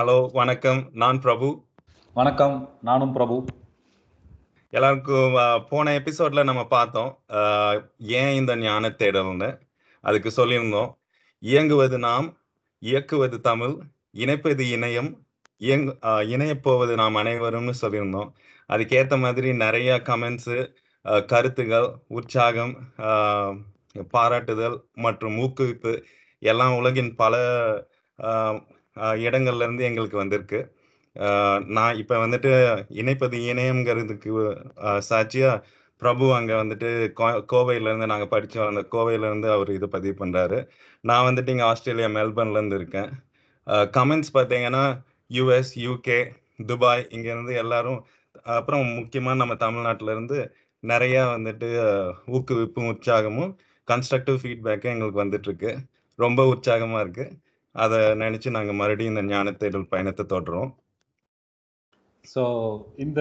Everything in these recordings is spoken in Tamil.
ஹலோ வணக்கம். நான் பிரபு. வணக்கம். நானும் பிரபு. எல்லாருக்கும் போன எபிசோட்ல நம்ம பார்த்தோம் ஏன் இந்த ஞான தேடல்னு அதுக்கு சொல்லியிருந்தோம். இயங்குவது நாம் இயக்குவது தமிழ் இணைப்பது இணையம் இயங் அஹ், இணையப் போவது நாம் அனைவரும்னு சொல்லியிருந்தோம். அதுக்கேற்ற மாதிரி நிறைய கமெண்ட்ஸு கருத்துகள் உற்சாகம் பாராட்டுதல் மற்றும் ஊக்குவிப்பு எல்லாம் உலகின் பல இடங்கள்லேருந்து இடங்கள்ல இருந்து எங்களுக்கு வந்திருக்கு. நான் இப்ப வந்துட்டு இணைப்பது இணையம்ங்கிறதுக்கு சாட்சியா பிரபு அங்க வந்துட்டு கோ- கோவையில இருந்து நாங்க படிச்சோம் அந்த கோவையில இருந்து அவர் இதை பதிவு பண்றாரு. நான் வந்துட்டு இங்க ஆஸ்திரேலியா மெல்பர்ன்ல இருந்து இருக்கேன் கமெண்ட்ஸ் பார்த்தீங்கன்னா யூஎஸ் யூகே துபாய் இங்க இருந்து எல்லாரும் அப்புறம் முக்கியமா நம்ம தமிழ்நாட்டுல இருந்து நிறைய வந்துட்டு ஊக்குவிப்பும் உற்சாகமும் கன்ஸ்ட்ரக்டிவ் ஃபீட்பேக்கும் எங்களுக்கு வந்துட்டு இருக்கு ரொம்ப உற்சாகமா இருக்கு. அதை நினைச்சு நாங்கள் மறுபடியும் இந்த ஞான தேடல் பயணத்தை தொடர்றோம். ஸோ இந்த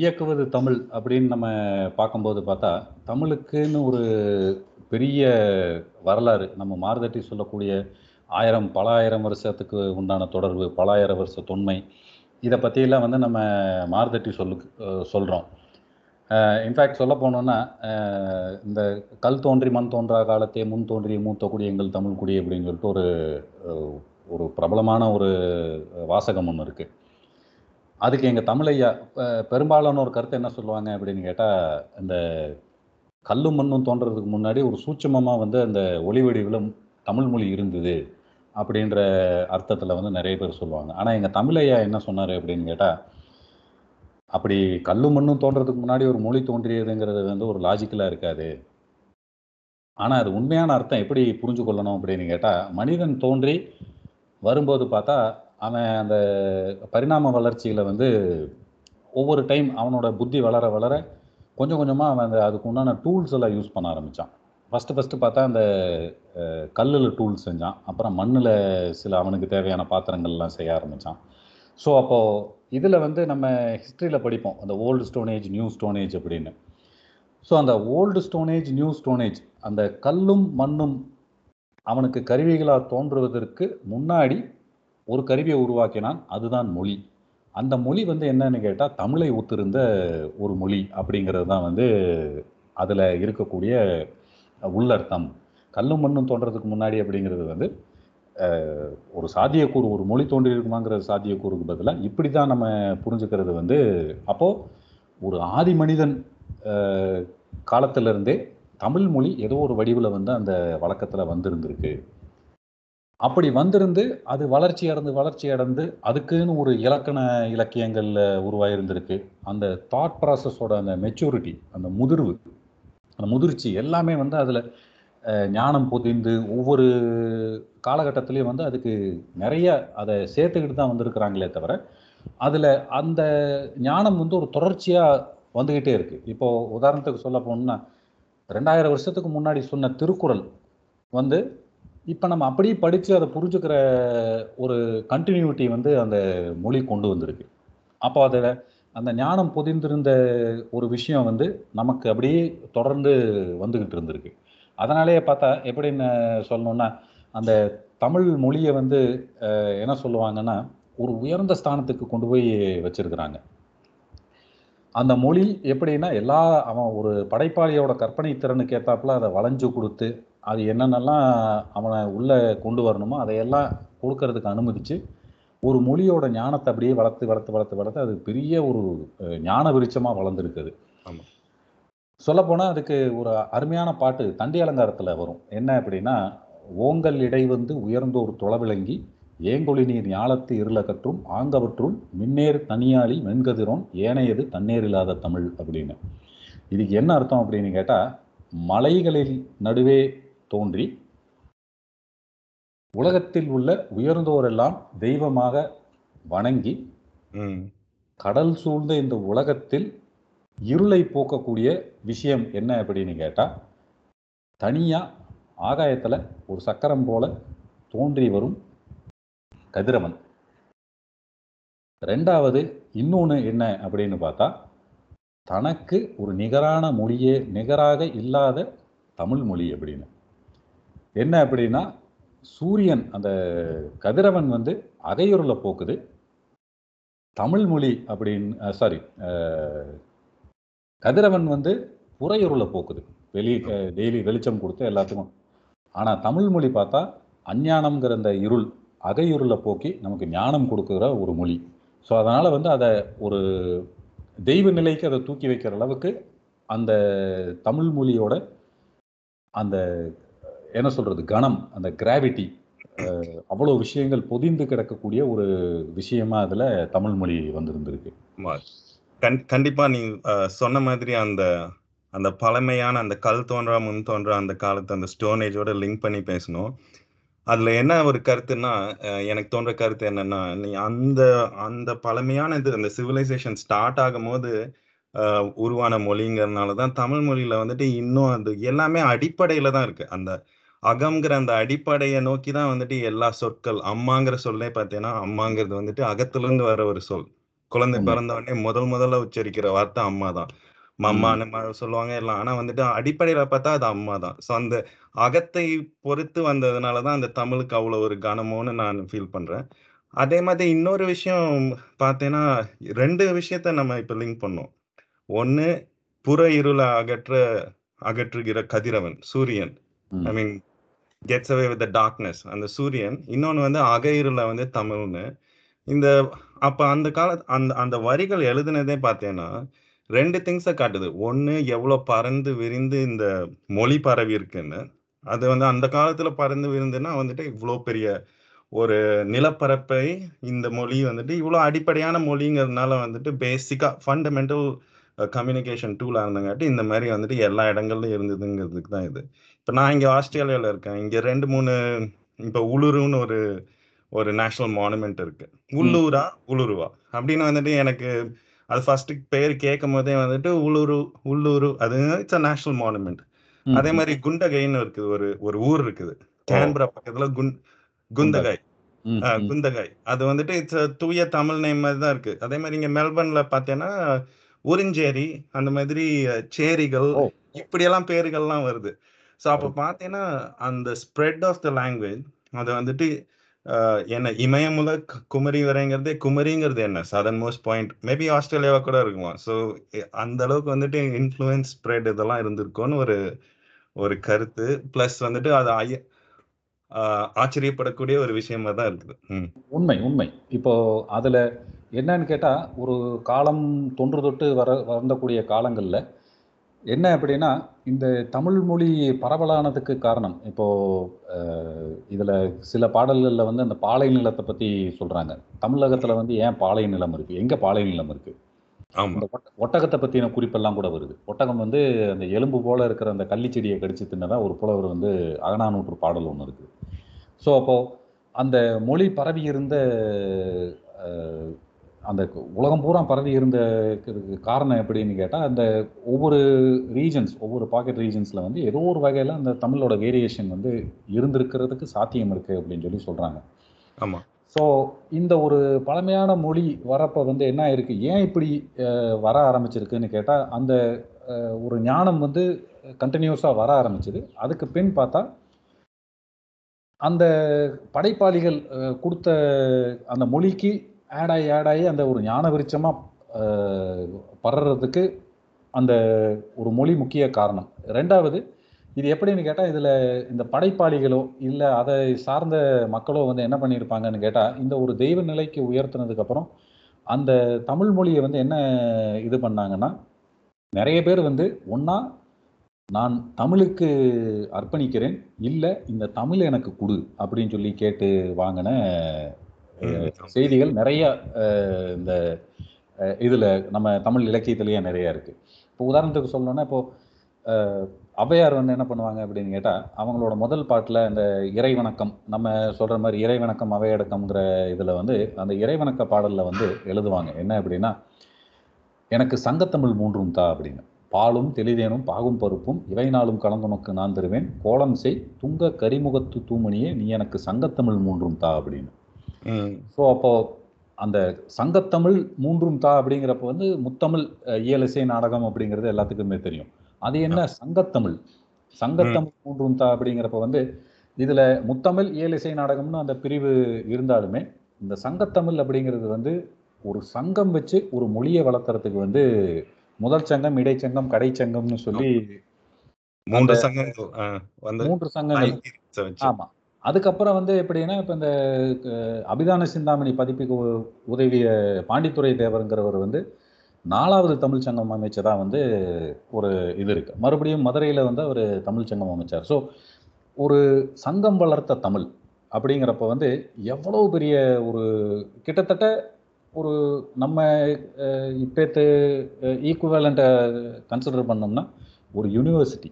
இயக்குவது தமிழ் அப்படின்னு நம்ம பார்க்கும்போது பார்த்தா தமிழுக்குன்னு ஒரு பெரிய வரலாறு நம்ம மாறுதட்டி சொல்லக்கூடிய ஆயிரம் பல ஆயிரம் வருஷத்துக்கு உண்டான தொடர்பு பல ஆயிரம் வருஷ தொன்மை இதை பற்றியெல்லாம் வந்து நம்ம மாறுதட்டி சொல்லு சொல்கிறோம் இன்ஃபேக்ட் சொல்ல போனோன்னா இந்த கல் தோன்றி மண் தோன்றா காலத்தே முன் தோன்றி மூத்த குடி எங்கள் தமிழ் குடி அப்படின்னு சொல்லிட்டு ஒரு ஒரு பிரபலமான ஒரு வாசகம் ஒன்று இருக்குது அதுக்கு எங்கள் தமிழையா பெரும்பாலான ஒரு கருத்து என்ன சொல்லுவாங்க அப்படின்னு கேட்டால் இந்த கல்லும் மண்ணும் தோன்றதுக்கு முன்னாடி ஒரு சூட்சமமாக வந்து அந்த ஒளி வடிவிலும் தமிழ் மொழி இருந்தது அப்படின்ற அர்த்தத்தில் வந்து நிறைய பேர் சொல்லுவாங்க. ஆனால் எங்கள் தமிழையா என்ன சொன்னார் அப்படின்னு கேட்டால் அப்படி கல்லும் மண்ணும் தோன்றதுக்கு முன்னாடி ஒரு மொழி தோன்றியதுங்கிறது வந்து ஒரு லாஜிக்கலாக இருக்காது. ஆனால் அது உண்மையான அர்த்தம் எப்படி புரிஞ்சு கொள்ளணும் அப்படின்னு கேட்டால் மனிதன் தோன்றி வரும்போது பார்த்தா அவன் அந்த பரிணாம வளர்ச்சியில் வந்து ஒவ்வொரு டைம் அவனோட புத்தி வளர வளர கொஞ்சம் கொஞ்சமாக அவன் அந்த அதுக்கு உண்டான டூல்ஸ் எல்லாம் யூஸ் பண்ண ஆரம்பித்தான் ஃபஸ்ட்டு ஃபஸ்ட்டு பார்த்தா அந்த கல்லில் டூல்ஸ் செஞ்சான். அப்புறம் மண்ணில் சில அவனுக்கு தேவையான பாத்திரங்கள்லாம் செய்ய ஆரம்பித்தான் ஸோ அப்போது இதில் வந்து நம்ம ஹிஸ்ட்ரியில் படிப்போம். அந்த old stone age new stone age அப்படின்னு. ஸோ அந்த old stone age new stone age அந்த கல்லும் மண்ணும் அவனுக்கு கருவிகளாக தோன்றுவதற்கு முன்னாடி ஒரு கருவியை உருவாக்கினான். அதுதான் மொழி. அந்த மொழி வந்து என்னன்னு கேட்டால் தமிழை ஒத்திருந்த ஒரு மொழி அப்படிங்கிறது தான் வந்து அதில் இருக்கக்கூடிய உள்ளர்த்தம். கல்லும் மண்ணும் தோன்றதுக்கு முன்னாடி அப்படிங்கிறது வந்து ஒரு சாத்தியக்கூறு ஒரு மொழி தோன்றியிருக்குமாங்கிற சாத்தியக்கூறுக்கு பதிலாக இப்படி தான் நம்ம புரிஞ்சுக்கிறது வந்து அப்போது ஒரு ஆதி மனிதன் காலத்திலிருந்தே தமிழ் மொழி ஏதோ ஒரு வடிவில் வந்து அந்த வழக்கத்தில் வந்திருந்திருக்கு. அப்படி வந்திருந்து அது வளர்ச்சி அடைந்து வளர்ச்சி அடைந்து அதுக்குன்னு ஒரு இலக்கண இலக்கியங்களில் உருவாயிருந்திருக்கு. அந்த தாட் ப்ராசஸோட அந்த மெச்சூரிட்டி அந்த முதிர்வு அந்த முதிர்ச்சி எல்லாமே வந்து அதில் ஞானம் பொதிந்து ஒவ்வொரு காலகட்டத்திலையும் வந்து அதுக்கு நிறைய அதை சேர்த்துக்கிட்டு தான் வந்திருக்கிறாங்களே தவிர அதில் அந்த ஞானம் வந்து ஒரு தொடர்ச்சியாக வந்துக்கிட்டே இருக்குது இப்போ உதாரணத்துக்கு சொல்ல போனோம்னா ரெண்டாயிரம் வருஷத்துக்கு முன்னாடி சொன்ன திருக்குறள் வந்து இப்போ நம்ம அப்படியே படித்து அதை புரிஞ்சுக்கிற ஒரு கண்டினியூட்டி வந்து அந்த மொழி கொண்டு வந்திருக்கு. அப்போ அதில் அந்த ஞானம் பொதிந்திருந்த ஒரு விஷயம் வந்து நமக்கு அப்படியே தொடர்ந்து வந்துக்கிட்டு இருந்திருக்கு. அதனாலேயே பார்த்தா எப்படின்னு சொல்லணும்னா அந்த தமிழ் மொழியை வந்து என்ன சொல்லுவாங்கன்னா ஒரு உயர்ந்த ஸ்தானத்துக்கு கொண்டு போய் வச்சிருக்கிறாங்க. அந்த மொழி எப்படின்னா எல்லா அவன் ஒரு படைப்பாளியோட கற்பனை திறனுக்கு ஏற்றாப்புல அதை வளைஞ்சு கொடுத்து அது என்னென்னலாம் அவனை உள்ளே கொண்டு வரணுமோ அதையெல்லாம் கொடுக்கறதுக்கு அனுமதித்து ஒரு மொழியோட ஞானத்தை அப்படியே வளர்த்து வளர்த்து வளர்த்து வளர்த்து அது பெரிய ஒரு ஞான விருச்சமாக வளர்ந்துருக்குது ஆமாம் சொல்லப்போனால் அதுக்கு ஒரு அருமையான பாட்டு தண்டி அலங்காரத்தில் வரும். என்ன அப்படின்னா ஓங்கல் இடை வந்து உயர்ந்த ஒரு தொலைவிளங்கி ஏங்கொழி நீர் ஞாலத்து இருள கற்றும் ஆங்கவற்றுள் மின்னேறு தனியாளி வெண்கதிரோன் ஏனையது தண்ணீர் இல்லாத தமிழ் அப்படின்னு. இதுக்கு என்ன அர்த்தம் அப்படின்னு கேட்டால் மலைகளில் நடுவே தோன்றி உலகத்தில் உள்ள உயர்ந்தோரெல்லாம் தெய்வமாக வணங்கி கடல் சூழ்ந்த இந்த உலகத்தில் இருளை போக்கக்கூடிய விஷயம் என்ன அப்படின்னு கேட்டால் தனியாக ஆகாயத்தில் ஒரு சக்கரம் போல தோன்றி வரும் கதிரவன். ரெண்டாவது இன்னொன்று என்ன அப்படின்னு பார்த்தா தனக்கு ஒரு நிகரான மொழியே நிகராக இல்லாத தமிழ் மொழி அப்படின்னு. என்ன அப்படின்னா சூரியன் அந்த கதிரவன் வந்து அகையுருளை போக்குது. தமிழ் மொழி அப்படின்னு சாரி கதிரவன் வந்து புறையுருளை போக்குது. வெளி டெய்லி வெளிச்சம் கொடுத்து எல்லாத்துக்கும். ஆனால் தமிழ் மொழி பார்த்தா அஞ்ஞானம்ங்கிற அந்த இருள் அகையுருளை போக்கி நமக்கு ஞானம் கொடுக்குற ஒரு மொழி. ஸோ அதனால் வந்து அதை ஒரு தெய்வ நிலைக்கு அதை தூக்கி வைக்கிற அளவுக்கு அந்த தமிழ் மொழியோட அந்த என்ன சொல்றது கணம் அந்த கிராவிட்டி அவ்வளோ விஷயங்கள் பொதிந்து கிடக்கக்கூடிய ஒரு விஷயமா அதில் தமிழ் மொழி வந்திருந்திருக்கு. கண் கண்டிப்பா நீ சொன்ன மாதிரி அந்த அந்த பழமையான அந்த கல் தோன்றா முன் தோன்றா அந்த காலத்தை அந்த ஸ்டோனேஜோட லிங்க் பண்ணி பேசணும். அதுல என்ன ஒரு கருத்துன்னா எனக்கு தோன்ற கருத்து என்னன்னா நீ அந்த அந்த பழமையான இது அந்த சிவிலைசேஷன் ஸ்டார்ட் ஆகும் போது உருவான மொழிங்கிறதுனால தான் தமிழ் மொழியில வந்துட்டு இன்னும் அது எல்லாமே அடிப்படையில தான் இருக்கு. அந்த அகம்ங்கிற அந்த அடிப்படையை நோக்கி தான் வந்துட்டு எல்லா சொற்கள் அம்மாங்கிற சொல்லே பார்த்தீங்கன்னா அம்மாங்கிறது வந்துட்டு அகத்திலிருந்து வர ஒரு சொல். குழந்தை பிறந்த உடனே முதல் முதல்ல உச்சரிக்கிற வார்த்தை அம்மா தான் மம்மான்னு சொல்லுவாங்க எல்லாம். ஆனா வந்துட்டு அடிப்படையில பார்த்தா அது அம்மா தான் ஸோ அந்த அகத்தை பொறுத்து வந்ததுனாலதான் அந்த தமிழுக்கு அவ்வளவு ஒரு கனமோன்னு நான் ஃபீல் பண்றேன். அதே மாதிரி இன்னொரு விஷயம் பார்த்தேன்னா ரெண்டு விஷயத்த நம்ம இப்ப லிங்க் பண்ணோம். ஒன்னு புற இருளை அகற்ற அகற்றுகிற கதிரவன் சூரியன். I mean gets away with darkness அந்த சூரியன். இன்னொன்னு வந்து அக இருளை வந்து தமிழ்னு. இந்த அப்ப அந்த கால அந்த அந்த வரிகள் எழுதுனதே பார்த்தேன்னா ரெண்டு திங்ஸை காட்டுது. ஒன்று எவ்வளோ பறந்து விரிந்து இந்த மொழி பரவி இருக்குன்னு. அது வந்து அந்த காலத்தில் பறந்து விரிந்துன்னா வந்துட்டு இவ்வளோ பெரிய ஒரு நிலப்பரப்பை இந்த மொழி வந்துட்டு இவ்வளோ அடிப்படையான மொழிங்கிறதுனால வந்துட்டு பேசிக்காக ஃபண்டமெண்டல் கம்யூனிகேஷன் டூலாக இருந்தங்காட்டி இந்த மாதிரி வந்துட்டு எல்லா இடங்கள்லையும் இருந்ததுங்கிறதுக்கு தான் இது. இப்போ நான் இங்கே ஆஸ்திரேலியாவில் இருக்கேன். இங்கே ரெண்டு மூணு இப்போ உளுருன்னு ஒரு ஒரு நேஷனல் மானுமெண்ட் இருக்கு. உள்ளூரா உளுருவா அப்படின்னு வந்துட்டு எனக்கு அது ஃபர்ஸ்ட் பேர் கேட்கும் போதே வந்துட்டு உள்ளூரு உள்ளூரு அது இட்ஸ் அ நேஷனல் மானுமெண்ட் அதே மாதிரி குண்டகைன்னு இருக்குது ஒரு ஒரு ஊர் இருக்குது. கேன்பரா பக்கத்துல குன் குந்தகாய் குந்தகாய் அது வந்துட்டு இட்ஸ் தூய தமிழ் நேம் மாதிரி தான் இருக்கு. அதே மாதிரி இங்க மெல்பர்ன்ல பாத்தீங்கன்னா உறிஞ்சேரி அந்த மாதிரி சேரிகள் இப்படி எல்லாம் பேர்கள்லாம் வருது. ஸோ அப்போ பார்த்தீங்கன்னா அந்த ஸ்ப்ரெட் ஆஃப் த லாங்குவேஜ் அது வந்துட்டு என்ன இமயமுல குமரி வரைங்கிறதே குமரிங்கிறது என்ன? சதன் மோஸ்ட் பாயிண்ட் மேபி ஆஸ்திரேலியாவா கூட இருக்குமா ஸோ அந்த அளவுக்கு வந்துட்டு இன்ஃப்ளூயன்ஸ் ஸ்ப்ரெட் இதெல்லாம் இருந்திருக்கும்னு ஒரு ஒரு கருத்து. பிளஸ் வந்துட்டு அது ஆச்சரியப்படக்கூடிய ஒரு விஷயமா தான் இருக்குது. உண்மை உண்மை. இப்போ அதுல என்னன்னு கேட்டா ஒரு காலம் தொன்று தொட்டு வர வந்தக்கூடிய காலங்கள்ல என்ன அப்படின்னா இந்த தமிழ் மொழி பரவலானதுக்கு காரணம். இப்போ இதுல சில பாடல்கள்ல வந்து அந்த பாலை நிலத்தை பத்தி சொல்றாங்க. தமிழகத்துல வந்து ஏன் பாலை நிலம் இருக்கு? எங்க பாலை நிலம் இருக்கு? இந்த ஒட்டகத்தை பத்தின குறிப்பெல்லாம் கூட வருது. ஒட்டகம் வந்து அந்த எலும்பு போல இருக்கிற அந்த கள்ளிச்செடியை கடிச்சு தின்னதா ஒரு புலவர் வந்து அகனானூற்று பாடல் ஒன்று இருக்கு. ஸோ அப்போ அந்த மொழி பரவி இருந்த அந்த உலகம் பூரா பரவி இருந்த காரணம் எப்படின்னு கேட்டால் அந்த ஒவ்வொரு ரீஜன்ஸ் ஒவ்வொரு பாக்கெட் ரீஜன்ஸில் வந்து ஏதோ ஒரு வகையில் அந்த தமிழோட வேரியேஷன் வந்து இருந்திருக்கிறதுக்கு சாத்தியம் இருக்குது அப்படின்னு சொல்லி சொல்கிறாங்க ஆமாம் ஸோ இந்த ஒரு பழமையான மொழி வரப்போ வந்து என்ன ஆயிருக்கு? ஏன் இப்படி வர ஆரம்பிச்சிருக்குன்னு கேட்டால் அந்த ஒரு ஞானம் வந்து கண்டினியூஸாக வர ஆரம்பிச்சுது. அதுக்கு பின் பார்த்தா அந்த படைப்பாளிகள் கொடுத்த அந்த மொழிக்கு ஆட் ஆகி ஆட் ஆகி அந்த ஒரு ஞான விருச்சமாக படுறதுக்கு அந்த ஒரு மொழி முக்கிய காரணம். ரெண்டாவது இது எப்படின்னு கேட்டால் இதில் இந்த படைப்பாளிகளோ இல்லை அதை சார்ந்த மக்களோ வந்து என்ன பண்ணியிருப்பாங்கன்னு கேட்டால் இந்த ஒரு தெய்வ நிலைக்கு உயர்த்தினதுக்கப்புறம் அந்த தமிழ் மொழியை வந்து என்ன இது பண்ணாங்கன்னா நிறைய பேர் வந்து ஒன்றா நான் தமிழுக்கு அர்ப்பணிக்கிறேன் இல்லை இந்த தமிழ் எனக்கு கொடு அப்படின்னு சொல்லி கேட்டு வாங்கின செய்திகள் நிறைய இந்த இதில் நம்ம தமிழ் இலக்கியத்திலேயே நிறைய இருக்குது இப்போ உதாரணத்துக்கு சொல்லணும்னா இப்போ ஔவையார் வந்து என்ன பண்ணுவாங்க அப்படின்னு கேட்டால் அவங்களோட முதல் பாட்டில் இந்த இறைவணக்கம் நம்ம சொல்கிற மாதிரி இறைவணக்கம் அவையடக்கம்ங்கிற இதில் வந்து அந்த இறைவணக்க பாடலில் வந்து எழுதுவாங்க. என்ன அப்படின்னா எனக்கு சங்கத்தமிழ் மூன்றும் தா அப்படின்னு. பாலும் தெளிதேனும் பாகும் பருப்பும் இவை நாளும் கலந்துனக்கு நான் தருவேன். கோலம் செய் துங்க கரிமுகத்து தூமணியே நீ எனக்கு சங்கத்தமிழ் மூன்றும் தா அப்படின்னு. ஸோ அப்போ அந்த சங்கத்தமிழ் மூன்றும் தா அப்படிங்கிறப்ப வந்து முத்தமிழ் இயலிசை நாடகம் அப்படிங்கிறது எல்லாத்துக்குமே தெரியும். அது என்ன? சங்கத்தமிழ் சங்கத்தமிழ் மூன்றும் தா அப்படிங்கிறப்ப வந்து இதுல முத்தமிழ் இயலிசை நாடகம்னு அந்த பிரிவு இருந்தாலுமே இந்த சங்கத்தமிழ் அப்படிங்கிறது வந்து ஒரு சங்கம் வச்சு ஒரு மொழியை வளர்த்துறதுக்கு வந்து முதல் சங்கம் இடைச்சங்கம் கடைச்சங்கம்னு சொல்லி மூன்று சங்கங்கள் மூன்று சங்கங்கள். ஆமா. அதுக்கப்புறம் வந்து எப்படின்னா இப்போ இந்த அபிதான சிந்தாமணி பதிப்புக்கு உ- உதவிய பாண்டித்துரை தேவருங்கிறவர் வந்து நாலாவது தமிழ் சங்கம் அமைச்சதாக வந்து ஒரு இது இருக்குது மறுபடியும் மதுரையில் வந்து அவர் தமிழ் சங்கம் அமைச்சார். ஸோ ஒரு சங்கம் வளர்த்த தமிழ் அப்படிங்கிறப்ப வந்து எவ்வளோ பெரிய ஒரு கிட்டத்தட்ட ஒரு நம்ம இப்பேத்து ஈக்குவலண்ட்டை கன்சிடர் பண்ணோம்னா ஒரு யூனிவர்சிட்டி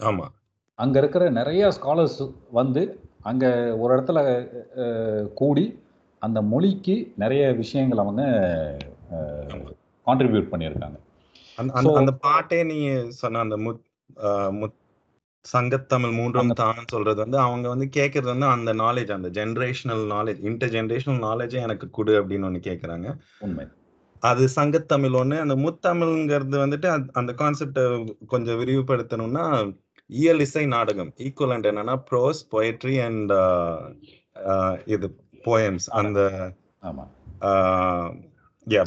ஆமாம் அங்க இருக்கிற நிறைய ஸ்காலர்ஸ் வந்து அங்க ஒரு இடத்துல கூடி அந்த மொழிக்கு நிறைய விஷயங்கள் அவங்க. கான்ட்ரிபியூட் பண்ணியிருக்காங்க. அந்த பாட்டே நீ சொன்ன அந்த முத் சங்கத்தமிழ் மூன்றும் தான் சொல்றது வந்து அவங்க வந்து கேட்கறது வந்து அந்த நாலேஜ் அந்த ஜென்ரேஷனல் நாலேஜ் இன்டர் ஜென்ரேஷனல் நாலேஜே எனக்கு கொடு அப்படின்னு ஒண்ணு கேக்குறாங்க. உண்மை. அது சங்கத்தமிழ் ஒண்ணு அந்த முத்தமிழ்ங்கிறது வந்துட்டு அந்த- அந்த கான்செப்டை கொஞ்சம் விரிவுபடுத்தணும்னா இயல் இசை நாடகம். ஈக்குவலண்ட் என்னன்னா ப்ரோஸ் பொயட்ரி அண்ட் இது போயம்ஸ் அந்த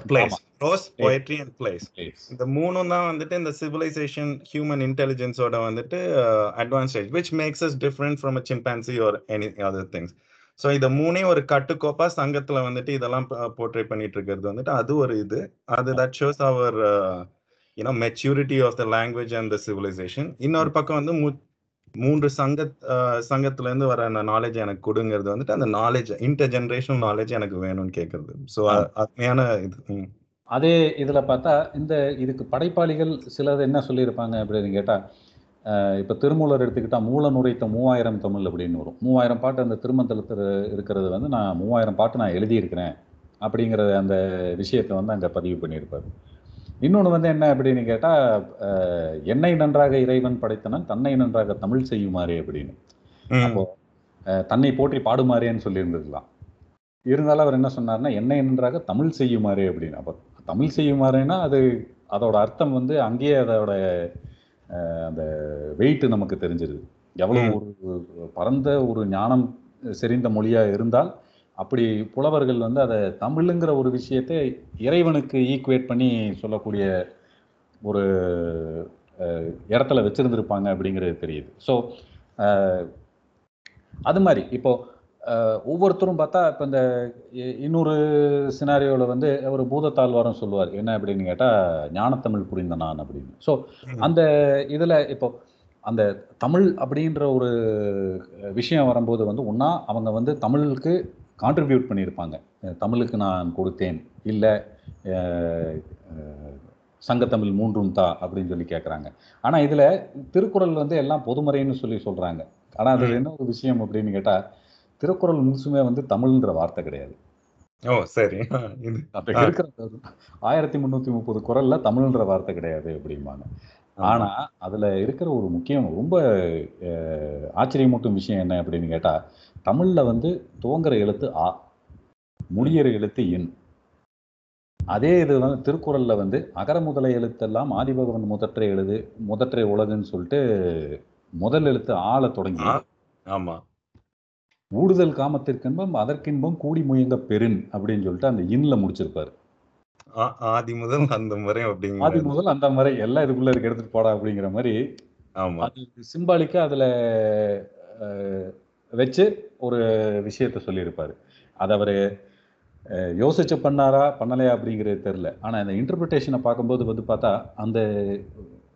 plays. Prose poetry and plays. இந்த மூணும் தான் வந்துட்டு இந்த சிவிலைசேஷன் ஹியூமன் இன்டெலிஜென்ஸோட வந்துட்டு advance stage which makes us different from a chimpanzee or any other things so இந்த மூணையும் ஒரு கட்டுக்கோப்பா சங்கத்துல வந்துட்டு இதெல்லாம் போர்ட்ரேட் பண்ணிட்டு இருக்கிறது வந்துட்டு அது ஒரு இது. அது that shows our you know maturity of the language and the civilisation இன்னொரு பக்கம் வந்து மூன்று சங்க அஹ், சங்கத்துல இருந்து வர அந்த நாலேஜ் எனக்கு கொடுங்கிறது வந்துட்டு அந்த நாலேஜ் இன்டர் ஜென்ரேஷனல் நாலேஜ் எனக்கு வேணும்னு கேட்கறது. ஸோ அருமையான இது. அதே இதுல பார்த்தா இந்த இதுக்கு படைப்பாளிகள் சிலர் என்ன சொல்லியிருப்பாங்க அப்படின்னு கேட்டா அஹ், இப்ப திருமூலர் எடுத்துக்கிட்டா மூல நுரைத்த மூவாயிரம் தமிழ் அப்படின்னு வரும். மூவாயிரம் பாட்டு அந்த திருமந்தலத்தில் இருக்கிறது வந்து நான் மூவாயிரம் பாட்டு நான் எழுதியிருக்கிறேன் அப்படிங்கிற அந்த விஷயத்தை வந்து அங்க பதிவு பண்ணியிருப்பாரு. இன்னொன்று வந்து என்ன அப்படின்னு கேட்டா அஹ், என்னை நன்றாக இறைவன் படைத்தனன் தன்னை நன்றாக தமிழ் செய்யுமாறே அப்படின்னு. அப்போ தன்னை போற்றி பாடுமாறேன்னு சொல்லியிருந்திருக்கலாம் இருந்தாலும் அவர் என்ன சொன்னார்னா என்னை நன்றாக தமிழ் செய்யுமாறே அப்படின்னு அப்போ தமிழ் செய்யுமாறேன்னா அது அதோட அர்த்தம் வந்து அங்கேயே அதோட அந்த வெயிட் நமக்கு தெரிஞ்சிருது எவ்வளவு. ஒரு பரந்த ஒரு ஞானம் செறிந்த மொழியா இருந்தால் அப்படி புலவர்கள் வந்து அதை தமிழுங்கிற ஒரு விஷயத்தை இறைவனுக்கு ஈக்குவேட் பண்ணி சொல்லக்கூடிய ஒரு இடத்துல வச்சிருந்திருப்பாங்க அப்படிங்கிறது தெரியுது. ஸோ அது மாதிரி இப்போ ஒவ்வொருத்தரும் பார்த்தா இப்போ இந்த இன்னொரு சினாரியோவில் வந்து ஒரு பூதத்தாழ்வாரம் சொல்லுவார். என்ன அப்படின்னு கேட்டால் ஞானத்தமிழ் புரிந்த நான் அப்படின்னு. ஸோ. அந்த இதில் இப்போ அந்த தமிழ் அப்படின்ற ஒரு விஷயம் வரும்போது வந்து ஒன்றா அவங்க வந்து தமிழுக்கு கான்ட்ரிபியூட் பண்ணியிருப்பாங்க. தமிழுக்கு நான் கொடுத்தேன். இல்லை சங்கத்தமிழ் மூன்றும் தா அப்படின்னு சொல்லி கேட்குறாங்க ஆனால் இதில் திருக்குறள் வந்து எல்லாம் பொதுமறைன்னு சொல்லி சொல்கிறாங்க ஆனால் அது ம். என்ன ஒரு விஷயம் அப்படின்னு கேட்டால் திருக்குறள் முழுசுமே வந்து தமிழ்ன்ற வார்த்தை கிடையாது. ஓ சரி. ஆ, இது அப்ப ஆ. இருக்கிற ஆயிரத்தி முந்நூற்றி முப்பது குறள்ல தமிழ்ன்ற வார்த்தை கிடையாது அப்படிம்பாங்க. ஆனா அதுல இருக்கிற ஒரு முக்கியம் ரொம்ப ஆச்சரியமூட்டும் விஷயம் என்ன அப்படின்னு கேட்டா தமிழ்ல வந்து துவங்குற எழுத்து ஆ முடியிற எழுத்து இன். அதே இது வந்து திருக்குறள்ல வந்து அகர முதல எழுத்தெல்லாம் ஆதிபகவன் முதற்றை எழுது முதற்றை உலகுன்னு சொல்லிட்டு முதல் எழுத்து ஆள தொடங்கி. ஆமா. ஊடுதல் காமத்திற்கின்பம் அதற்கின்பம் கூடி முயங்க பெருன் அப்படின்னு சொல்லிட்டு அந்த இன்ல முடிச்சிருப்பாரு. ஆதி முதல் அந்த முறை ஆதி அப்படிங்கிறது முதல் அந்த மாதிரி எல்லாம் இதுக்குள்ள இருக்க எடுத்துட்டு போடா அப்படிங்கிற மாதிரி ஆமா. அது சிம்பாலிக்கா அதுல வச்சு ஒரு விஷயத்த சொல்லியிருப்பாரு. அதை அவரு யோசிச்சு பண்ணாரா பண்ணலையா அப்படிங்கிறது தெரியல. ஆனா இந்த இன்டர்பிரிட்டேஷனை பார்க்கும்போது வந்து பார்த்தா அந்த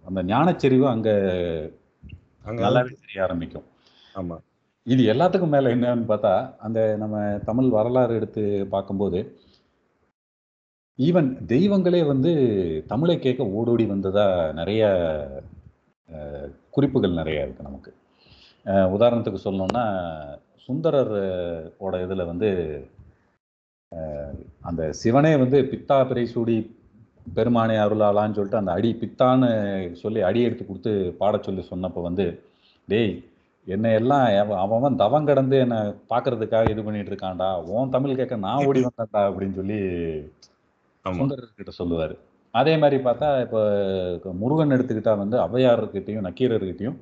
அந்த ஞானச்செறிவு அங்க அங்க நல்லாவே தெரிய ஆரம்பிக்கும். ஆமா. இது எல்லாத்துக்கும் மேல என்னன்னு பார்த்தா அந்த நம்ம தமிழ் வரலாறு எடுத்து பார்க்கும்போது ஈவன் தெய்வங்களே வந்து தமிழை கேட்க ஓடோடி வந்ததா நிறைய குறிப்புகள் நிறைய இருக்கு நமக்கு. உதாரணத்துக்கு சொல்லணும்னா சுந்தரர் ஓட இதுல வந்து அந்த சிவனே வந்து பித்தா பிறை சூடி பெருமானே அருளாளான்னு சொல்லிட்டு அந்த அடி பித்தான்னு சொல்லி அடி எடுத்து கொடுத்து பாடச் சொல்லி சொன்னப்போ வந்து டேய் என்னை எல்லாம் அவன் தவம் கடந்து என்னை பார்க்கறதுக்காக இது பண்ணிட்டு இருக்கான்டா. உன் தமிழ் கேட்க நான் ஓடி வந்தேன்டா அப்படின்னு சொல்லி சுந்தரர்கிட்ட சொல்லுவாரு. அதே மாதிரி பார்த்தா இப்போ முருகன் எடுத்துக்கிட்டா வந்து ஔவையார்கிட்டையும் நக்கீரர்கிட்டையும்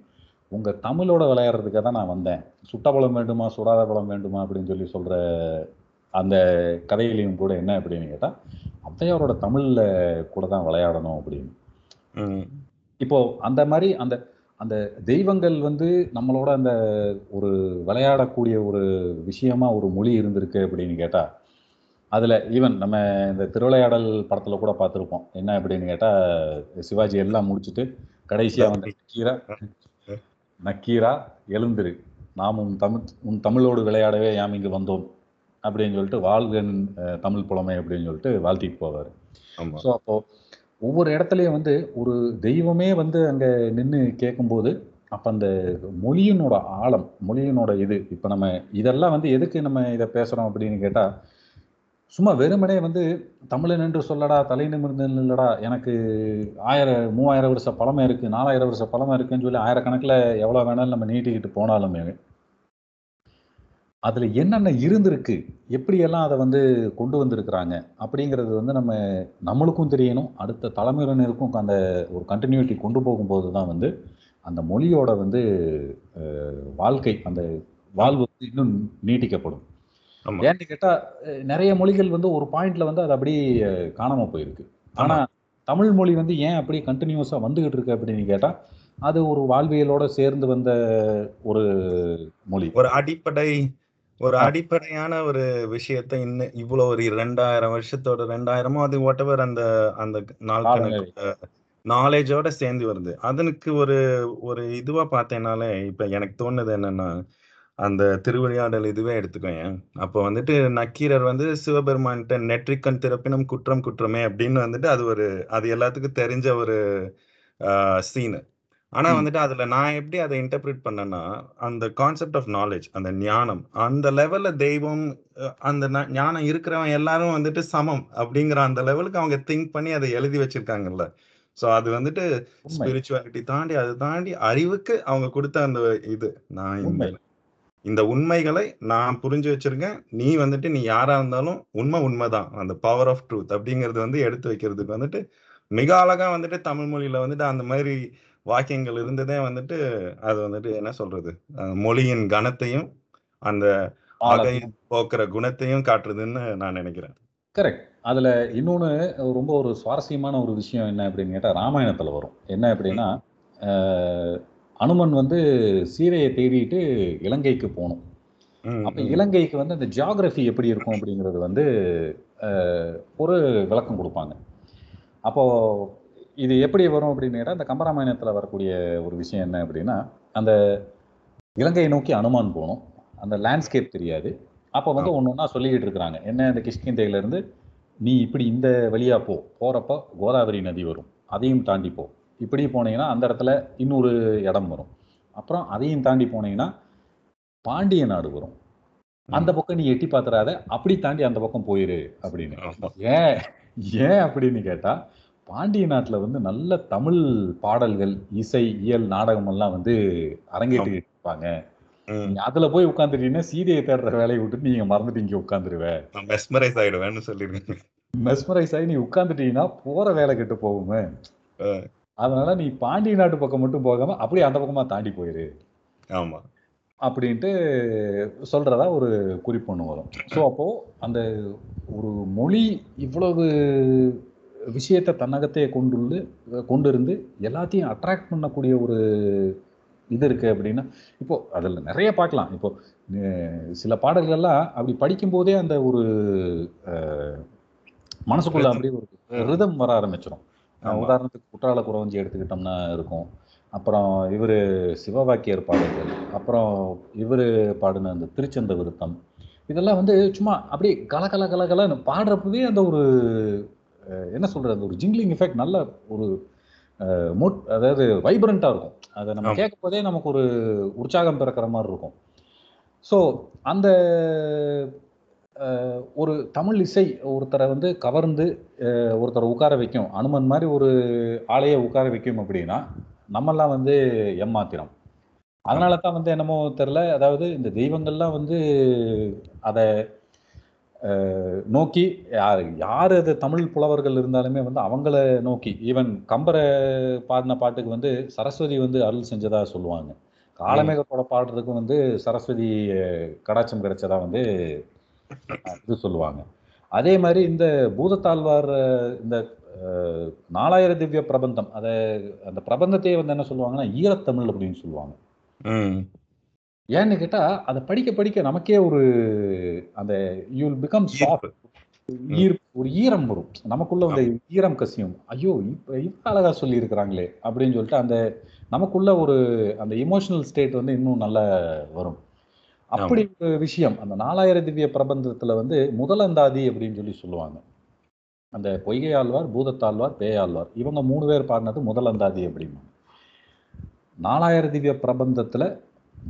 உங்க தமிழோட விளையாடுறதுக்காக தான் நான் வந்தேன். சுட்ட பழம் வேண்டுமா சுடாத பழம் வேண்டுமா அப்படின்னு சொல்லி சொல்ற அந்த கதையிலையும் கூட என்ன அப்படின்னு கேட்டா ஔவையாரோட தமிழ்ல கூட தான் விளையாடணும் அப்படின்னு. இப்போ அந்த மாதிரி அந்த அந்த தெய்வங்கள் வந்து நம்மளோட அந்த ஒரு விளையாடக்கூடிய ஒரு விஷயமா ஒரு மொழி இருந்திருக்கு அப்படின்னு கேட்டா அதுல ஈவன் நம்ம இந்த திருவிளையாடல் படத்துல கூட பார்த்திருப்போம். என்ன அப்படின்னு கேட்டா சிவாஜி எல்லாம் முடிச்சுட்டு கடைசியா வந்து நக்கீரா நக்கீரா எழுந்திரு. நாம் உன் தமிழ் உன் தமிழோடு விளையாடவே யாம் இங்கு வந்தோம் அப்படின்னு சொல்லிட்டு வாழ்கன் தமிழ் புலமை அப்படின்னு சொல்லிட்டு வாழ்த்திட்டு போவார். ஸோ அப்போ ஒவ்வொரு இடத்துலையும் வந்து ஒரு தெய்வமே வந்து அங்க நின்று கேட்கும்போது அப்ப அந்த மொழியினோட ஆழம் மொழியினோட இது இப்ப நம்ம இதெல்லாம் வந்து எதுக்கு நம்ம இதை பேசுறோம் அப்படின்னு கேட்டா சும்மா வெறுமனே வந்து தமிழன் என்று சொல்லடா தலை நிமிர்ந்து இல்லடா எனக்கு ஆயிரம் மூவாயிரம் வருஷ பழமை இருக்குது நாலாயிரம் வருஷ பழமை இருக்குன்னு சொல்லி ஆயிரக்கணக்கில் எவ்வளோ வேணாலும் நம்ம நீட்டிக்கிட்டு போனாலுமே அதில் என்னென்ன இருந்திருக்கு எப்படியெல்லாம் அதை வந்து கொண்டு வந்திருக்கிறாங்க அப்படிங்கிறது வந்து நம்ம நம்மளுக்கும் தெரியணும். அடுத்த தலைமுறையினருக்கும் அந்த ஒரு கண்டினியூட்டி கொண்டு போகும்போது தான் வந்து அந்த மொழியோட வந்து வாழ்க்கை அந்த வாழ்வு வந்து இன்னும் நீட்டிக்கப்படும். ஏன்னு கேட்டா நிறைய மொழிகள் வந்து ஒரு பாயிண்ட்ல வந்து அது அப்படியே காணாம போயிருக்கு. ஆனா தமிழ் மொழி வந்து ஏன் அப்படி கண்டினியூஸா வந்துகிட்டு இருக்கு அப்படின்னு கேட்டா அது ஒரு வாழ்வியலோட சேர்ந்து வந்த ஒரு மொழி. ஒரு அடிப்படை ஒரு. அடிப்படையான ஒரு விஷயத்தை இன்னும் இவ்வளவு ஒரு ரெண்டாயிரம் வருஷத்தோட ரெண்டாயிரமோ அது வாட் அந்த அந்த நாள். கணக்கு நாலேஜோட சேர்ந்து வருது. அதனுக்கு ஒரு ஒரு இதுவா பார்த்தேனாலே இப்ப எனக்கு தோணுது என்னன்னா அந்த திருவிளையாடல் இதுவே எடுத்துக்கோங்க. அப்போ வந்துட்டு நக்கீரர் வந்து சிவபெருமான்கிட்ட நெற்றிக்கண் திறப்பினும் குற்றம் குற்றமே அப்படின்னு வந்துட்டு அது ஒரு அது எல்லாத்துக்கும் தெரிஞ்ச ஒரு சீனு. ஆனா. வந்துட்டு அதுல நான் எப்படி அதை இன்டர்பிரேட் பண்ணேன்னா அந்த கான்செப்ட் ஆஃப் நாலேஜ் அந்த ஞானம் அந்த லெவல்ல தெய்வம் அந்த ஞானம் இருக்கிறவன் எல்லாரும் வந்துட்டு சமம் அப்படிங்கிற அந்த லெவலுக்கு அவங்க திங்க் பண்ணி அதை எழுதி வச்சிருக்காங்கல்ல. சோ அது வந்துட்டு ஸ்பிரிச்சுவாலிட்டி தாண்டி அது தாண்டி அறிவுக்கு அவங்க கொடுத்த அந்த இது. நான் இந்த உண்மை இந்த உண்மைகளை நான் புரிஞ்சு வச்சிருக்கேன். நீ வந்துட்டு நீ யாரா இருந்தாலும் உண்மை உண்மைதான். அந்த பவர் ஆஃப் ட்ரூத் அப்படிங்கிறது வந்து எடுத்து வைக்கிறதுக்கு வந்துட்டு மிக அழகா வந்துட்டு தமிழ் மொழியில வந்துட்டு அந்த மாதிரி வாக்கியங்கள் இருந்ததே வந்துட்டு அது வந்துட்டு என்ன சொல்றது? மொழியின் கனத்தையும் அந்த அகை ஆழத்தையும். போக்குற குணத்தையும் காட்டுறதுன்னு நான் நினைக்கிறேன். கரெக்ட் அதுல இன்னொன்னு ரொம்ப ஒரு சுவாரஸ்யமான ஒரு விஷயம் என்ன அப்படின்னு கேட்டா ராமாயணத்துல வரும். என்ன அப்படின்னா அனுமன் வந்து சீதையை தேடிட்டு இலங்கைக்கு போகணும். அப்ப. இலங்கைக்கு வந்து அந்த ஜியாகிரபி எப்படி இருக்கும் அப்படிங்கிறது வந்து ஒரு விளக்கம் கொடுப்பாங்க. அப்போ இது எப்படி வரும் அப்படின்னு இந்த கம்பராமாயணத்துல வரக்கூடிய ஒரு விஷயம் என்ன அப்படின்னா அந்த இலங்கையை நோக்கி அனுமான் போகணும். அந்த லேண்ட்ஸ்கேப் தெரியாது. அப்போ வந்து ஒன்று ஒன்றா சொல்லிக்கிட்டு இருக்கிறாங்க. என்ன இந்த கிஷ்கிந்தையில இருந்து நீ இப்படி இந்த வழியா போ. போறப்ப கோதாவரி நதி வரும். அதையும் தாண்டி போ. இப்படி போனீங்கன்னா அந்த இடத்துல இன்னொரு இடம் வரும். அப்புறம் அதையும் தாண்டி போனீங்கன்னா பாண்டிய நாடு வரும். அந்த பக்கம் நீ எட்டி பாத்துறாத அப்படி தாண்டி அந்த பக்கம் போயிரு அப்படின்னு. ஏன் ஏன் அப்படின்னு கேட்டா பாண்டிய நாட்டுல வந்து நல்ல தமிழ் பாடல்கள் இசை இயல் நாடகம் எல்லாம் வந்து அரங்கேற்றி இருப்பாங்க. அதுல போய் உட்காந்துட்டீங்கன்னா சீதையை தேடுற வேலையை விட்டு நீங்க மறந்துட்டு இங்க உட்காந்துருவ மெஸ்மரைஸ் ஆயிடுவேன்னு சொல்லிருக்கேன் மெஸ்மரைஸ் ஆகி நீ உட்காந்துட்டீங்கன்னா போற வேலை கெட்டு போகுமே. அதனால நீ பாண்டிய நாட்டு பக்கம் மட்டும் போகாம அப்படியே அந்த பக்கமா தாண்டி போயிரு. ஆமா. அப்படின்ட்டு சொல்றதா ஒரு குறிப்பு ஒன்று வரும். ஸோ அப்போ அந்த ஒரு மொழி இவ்வளவு விஷயத்தை தன்னகத்தே கொண்டுள்ளு கொண்டு இருந்து எல்லாத்தையும் அட்ராக்ட் பண்ணக்கூடிய ஒரு இது இருக்கு அப்படின்னா இப்போ அதில் நிறைய பார்க்கலாம். இப்போ சில பாடல்கள்லாம் அப்படி படிக்கும்போதே அந்த ஒரு மனசுக்குள்ள. அப்படியே ஒரு ரிதம் வர ஆரம்பிச்சிடும். உதாரணத்துக்கு குற்றால குறவஞ்சி எடுத்துக்கிட்டோம்னா இருக்கும். அப்புறம் இவர் சிவவாக்கியர் பாடல்கள் அப்புறம் இவர் பாடின அந்த திருச்சந்த விருத்தம் இதெல்லாம் வந்து சும்மா அப்படியே கல கல கல கலன்னு பாடுறப்பவே அந்த ஒரு என்ன சொல்றது அந்த ஒரு ஜிங்லிங் எஃபெக்ட் நல்ல ஒரு மோட் அதாவது வைப்ரண்ட்டாக இருக்கும். அதை நம்ம ஆமா. கேட்கும் போதே நமக்கு ஒரு உற்சாகம் பிறக்கிற மாதிரி இருக்கும். ஸோ அந்த ஒரு தமிழ் இசை ஒருத்தரை வந்து கவர்ந்து ஒருத்தரை உட்கார வைக்கும். அனுமன் மாதிரி ஒரு ஆளையே உட்கார வைக்கும் அப்படின்னா நம்மெல்லாம் வந்து ஏமாத்திரம். அதனால தான் வந்து என்னமோ தெரில அதாவது இந்த தெய்வங்கள்லாம் வந்து அதை நோக்கி யார் யார் அது தமிழ் புலவர்கள் இருந்தாலுமே வந்து அவங்கள நோக்கி ஈவன் கம்பரை பாடின பாட்டுக்கு வந்து சரஸ்வதி வந்து அருள் செஞ்சதா சொல்லுவாங்க. காலமேகத்தோட பாடுறதுக்கும் வந்து சரஸ்வதி கடாட்சம் கிடைச்சதா வந்து இது சொல்லுவாங்க. அதே மாதிரி இந்த பூதத்தாழ்வார் இந்த நாலாயிர திவ்ய பிரபந்தம் அதை அந்த பிரபந்தத்தையே வந்து என்ன சொல்லுவாங்கன்னா ஈரத்தமிழ் அப்படின்னு சொல்லுவாங்க. ஏன்னு கேட்டா அதை படிக்க படிக்க நமக்கே ஒரு அந்த யூ வில் பிகம் சாஃப்ட். ஈர் ஒரு ஈரம் வரும். நமக்குள்ள வந்து ஈரம் கசியும். ஐயோ இப்ப இப்ப அழகா சொல்லி இருக்கிறாங்களே அப்படின்னு சொல்லிட்டு அந்த நமக்குள்ள ஒரு அந்த இமோஷனல் ஸ்டேட் வந்து இன்னும் நல்லா வரும். அப்படி ஒரு விஷயம். அந்த நாலாயிர திவ்ய பிரபந்தத்துல வந்து முதலந்தாதி அப்படின்னு சொல்லி சொல்லுவாங்க. அந்த பொய்கை ஆழ்வார் பூதத்தாழ்வார் பேயாழ்வார். இவங்க மூணு பேர் பாடினது முதலந்தாதி அப்படின்னு நாலாயிர திவ்ய பிரபந்தத்துல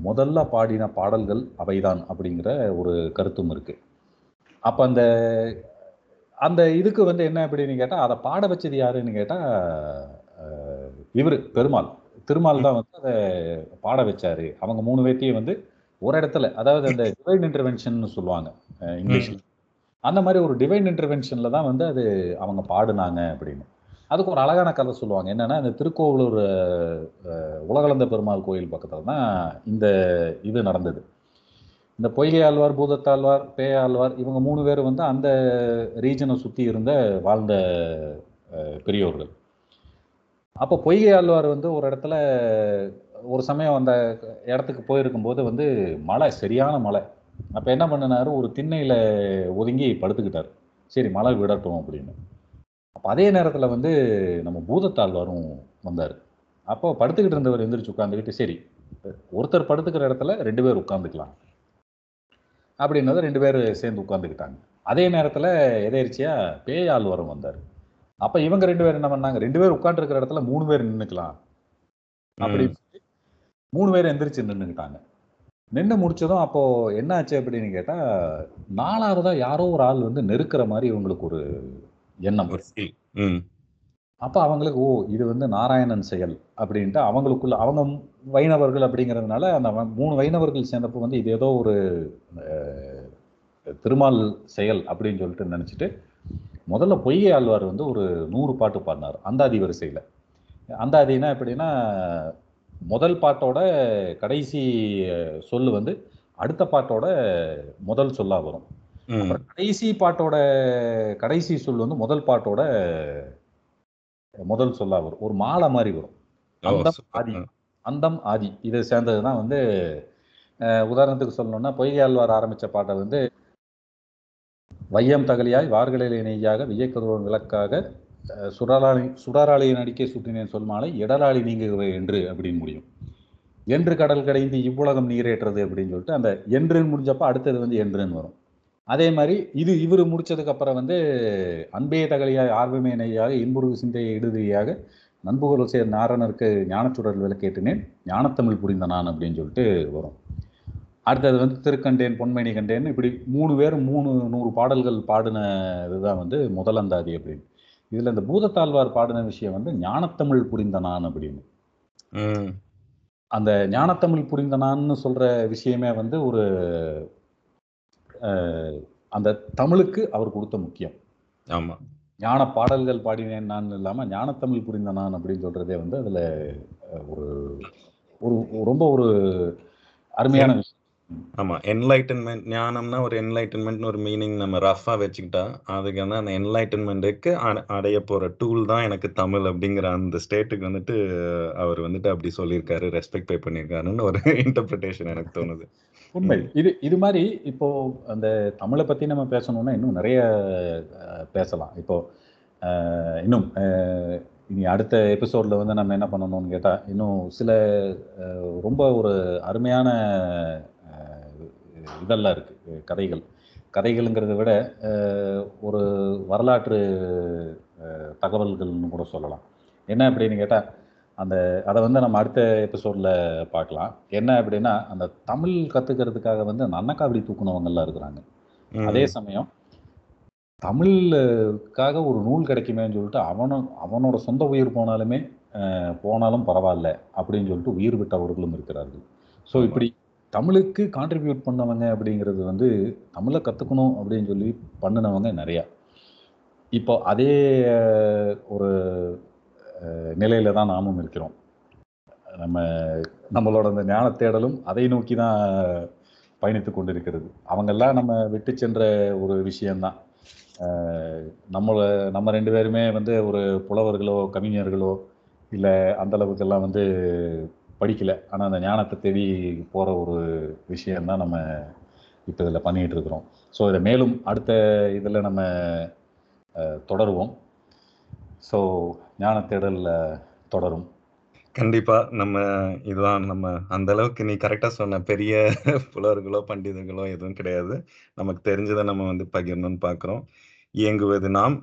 முதல்ல பாடின பாடல்கள் அவைதான் அப்படிங்கிற ஒரு கருத்தும் இருக்கு. அப்ப அந்த அந்த இதுக்கு வந்து என்ன அப்படின்னு கேட்டா அதை பாட வச்சது யாருன்னு கேட்டா அஹ், இவரு பெருமாள். திருமால் தான் வந்து அதை பாட வச்சாரு. அவங்க மூணு பேர்த்தையும் வந்து ஒரு இடத்துல அதாவது அந்த டிவைன் இன்டர்வென்ஷன் சொல்லுவாங்க இங்கிலீஷ்ல அந்த மாதிரி ஒரு டிவைன் இன்டர்வென்ஷன்ல தான் வந்து அது அவங்க பாடுனாங்க அப்படின்னு. அதுக்கு ஒரு அழகான கதை சொல்லுவாங்க. என்னன்னா இந்த திருக்கோவலூர் உலகளந்த பெருமாள் கோயில் பக்கத்துல தான் இந்த இது நடந்தது. இந்த பொய்கை ஆழ்வார் பூதத்தாழ்வார் பேயாழ்வார் இவங்க மூணு பேர் வந்து அந்த ரீஜனை சுற்றி இருந்த வாழ்ந்த பெரியோர்கள். அப்போ பொய்கை ஆழ்வார் வந்து ஒரு இடத்துல ஒரு சமயம் அந்த இடத்துக்கு போயிருக்கும்போது வந்து மழை சரியான மழை. அப்போ என்ன பண்ணினாரு? ஒரு திண்ணையில் ஒதுங்கி படுத்துக்கிட்டார். சரி மழை விடட்டும் அப்படின்னு. அப்போ அதே நேரத்தில் வந்து நம்ம பூதத்தாழ்வாரும் வந்தார். அப்போ படுத்துக்கிட்டு இருந்தவர் எந்திரிச்சு உட்காந்துக்கிட்டு சரி ஒருத்தர் படுத்துக்கிற இடத்துல ரெண்டு பேர் உட்காந்துக்கலாம் அப்படின்னதை ரெண்டு பேர் சேர்ந்து உட்காந்துக்கிட்டாங்க அதே நேரத்தில் எதேர்ச்சியா பேய் ஆழ்வாரும் வந்தார். அப்போ இவங்க ரெண்டு பேர் என்ன பண்ணாங்க? ரெண்டு பேர் உட்காந்துருக்கிற இடத்துல மூணு பேர் நின்றுக்கலாம் அப்படி மூணு பேர் எந்திரிச்சு நின்றுக்கிட்டாங்க நின்று முடிச்சதும் அப்போ என்ன ஆச்சு அப்படின்னு கேட்டா நாலாவதா யாரோ ஒரு ஆள் வந்து நெருக்கிற மாதிரி இவங்களுக்கு ஒரு எண்ணம். அப்போ அவங்களுக்கு ஓ இது வந்து நாராயணன் செயல் அப்படின்ட்டு அவங்களுக்குள்ள அவங்க வைணவர்கள் அப்படிங்கிறதுனால அந்த மூணு வைணவர்கள் சேர்ந்தப்போ வந்து இது ஏதோ ஒரு திருமால் செயல் அப்படின்னு சொல்லிட்டு நினச்சிட்டு முதல்ல பொய்கை ஆழ்வார் வந்து ஒரு நூறு பாட்டு பாடினார் அந்தாதி வரிசையில். அந்தாதினா எப்படின்னா முதல் பாட்டோட கடைசி சொல்லு வந்து அடுத்த பாட்டோட முதல் சொல்லா வரும். கடைசி பாட்டோட கடைசி சொல் வந்து முதல் பாட்டோட முதல் சொல்லா வரும். ஒரு மாலை மாதிரி வரும். அந்தம் ஆதி. அந்தம் ஆதி. இதை சேர்ந்தது தான் வந்து உதாரணத்துக்கு சொல்லணும்னா பொய்யாழ்வார் ஆரம்பிச்ச பாட்டை வந்து வையம் தகலியாய் வார்களிலே நெய்யாக வியக்கதுவன் விளக்காக சுடராளி சுடராளியை நடிக்க சுற்றினேன் சொல்மாலை இடராளி நீங்குகிற என்று அப்படின்னு முடியும். என்று கடல் கடைந்து இவ்வுலகம் நீரேற்றது அப்படின்னு சொல்லிட்டு அந்த என்றுன்னு முடிஞ்சப்ப அடுத்தது வந்து என்றுன்னு வரும். அதே மாதிரி இது இவர் முடிச்சதுக்கு அப்புறம் வந்து அன்பே தகலியாக ஆர்வமே நெய்யாக இன்புருகு சிந்தையை இடுதியாக நண்புகள் சேர் நாரணருக்கு ஞானச்சுடர் விளக்கேற்றினேன் ஞானத்தமிழ் புரிந்த நான் அப்படின்னு சொல்லிட்டு வரும். அடுத்தது வந்து திருக்கண்டேன் பொன்மணி கண்டேன் இப்படி மூணு பேர் மூணு நூறு பாடல்கள் பாடின இதுதான் வந்து முதலந்தாதி அப்படின்னு. இதுல இந்த பூதத்தாழ்வார் பாடின விஷயம் வந்து ஞானத்தமிழ் புரிந்த நான் அப்படின்னு. அந்த ஞானத்தமிழ் புரிந்த நான்னு சொல்ற விஷயமே வந்து ஒரு அந்த தமிழுக்கு அவர் கொடுத்த முக்கியம். ஆமா. ஞான பாடல்கள் பாடினேன் நான் இல்லாம ஞானத்தமிழ் புரிந்த நான் அப்படின்னு சொல்றதே வந்து அதுல ஒரு ஒரு ரொம்ப ஒரு அருமையான விஷயம். ஆமா என்லைட்டன்மெண்ட் ஞானம்னா ஒரு என்லைட்டன்மெண்ட் ஒரு மீனிங் நம்ம ரஃபா வச்சுக்கிட்டா அதுக்கு வந்து அந்த என்லைட்டன்மெண்ட்டுக்கு அடைய போற டூல் தான் எனக்கு தமிழ் அப்படிங்கிற அந்த ஸ்டேட்டுக்கு வந்துட்டு அவர் வந்துட்டு அப்படி சொல்லியிருக்காரு ரெஸ்பெக்ட் பே பண்ணியிருக்காருன்னு ஒரு இன்டர்பிரிட்டேஷன் எனக்கு தோணுது. உண்மை. இது இது மாதிரி இப்போ அந்த தமிழை பத்தி நம்ம பேசணும்னா இன்னும் நிறைய பேசலாம். இப்போ இன்னும் இனி அடுத்த எபிசோட்ல வந்து நம்ம என்ன பண்ணணும்னு கேட்டா இன்னும் சில ரொம்ப ஒரு அருமையான இதெல்லாம் இருக்கு அஹ், கதைகள். கதைகள்ங்கிறத விட ஒரு வரலாற்று தகவல்கள்னு கூட சொல்லலாம். என்ன அப்படின்னு கேட்டா அந்த அதை வந்து நம்ம அடுத்த எபிசோட்ல பார்க்கலாம். என்ன அப்படின்னா அந்த தமிழ் கத்துக்கிறதுக்காக வந்து அந்த அன்னக்காவடி தூக்குனவங்கெல்லாம் இருக்கிறாங்க. அதே சமயம் தமிழுக்காக ஒரு நூல் கிடைக்குமேன்னு சொல்லிட்டு அவனும் அவனோட சொந்த உயிர் போனாலுமே போனாலும் பரவாயில்ல அப்படின்னு சொல்லிட்டு உயிர் விட்டவர்களும் இருக்கிறார்கள். ஸோ. இப்படி தமிழுக்கு கான்ட்ரிபியூட் பண்ணவங்க அப்படிங்கிறது வந்து தமிழை கற்றுக்கணும் அப்படின்னு சொல்லி பண்ணினவங்க நிறையா. இப்போ அதே ஒரு நிலையில தான் நாமும் இருக்கிறோம். நம்ம நம்மளோட அந்த ஞான தேடலும் அதை நோக்கி தான் பயணித்து கொண்டிருக்கிறது. அவங்கெல்லாம் நம்ம விட்டு சென்ற ஒரு விஷயம்தான். நம்மளை நம்ம ரெண்டு பேருமே வந்து ஒரு புலவர்களோ கவிஞர்களோ இல்லை அந்த அளவுக்கெல்லாம் வந்து படிக்கல. ஆனால் அந்த ஞானத்தை தேடி போகிற ஒரு விஷயந்தான் நம்ம இப்போ இதில் பண்ணிகிட்டு இருக்கிறோம். ஸோ இதை மேலும் அடுத்த இதில் நம்ம தொடருவோம். ஸோ ஞான தேடலில் தொடரும். கண்டிப்பா. நம்ம இதுதான் நம்ம அந்த அளவுக்கு நீ கரெக்டா சொன்ன பெரிய புலவர்களோ பண்டிதர்களோ எதுவும் கிடையாது. நமக்கு தெரிஞ்சதை நம்ம வந்து பகிரணும்னு பார்க்குறோம் இயங்குவது நாம்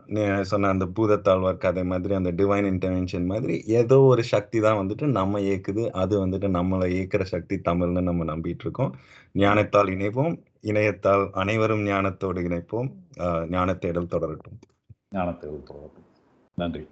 சொன்ன அந்த பூதத்தாழ்வார் கதை மாதிரி அந்த டிவைன் இன்டர்வென்ஷன் மாதிரி ஏதோ ஒரு சக்தி தான் வந்துட்டு நம்ம இயக்குது. அது வந்துட்டு நம்மளை இயக்குற சக்தி தமிழ்னு நம்ம நம்பிட்டு இருக்கோம் ஞானத்தால் இணைப்போம் இணையத்தால் அனைவரும் ஞானத்தோடு இணைப்போம். ஞானத்தேடல் ஞான தேடல் தொடரட்டும். ஞான தேடல் நன்றி.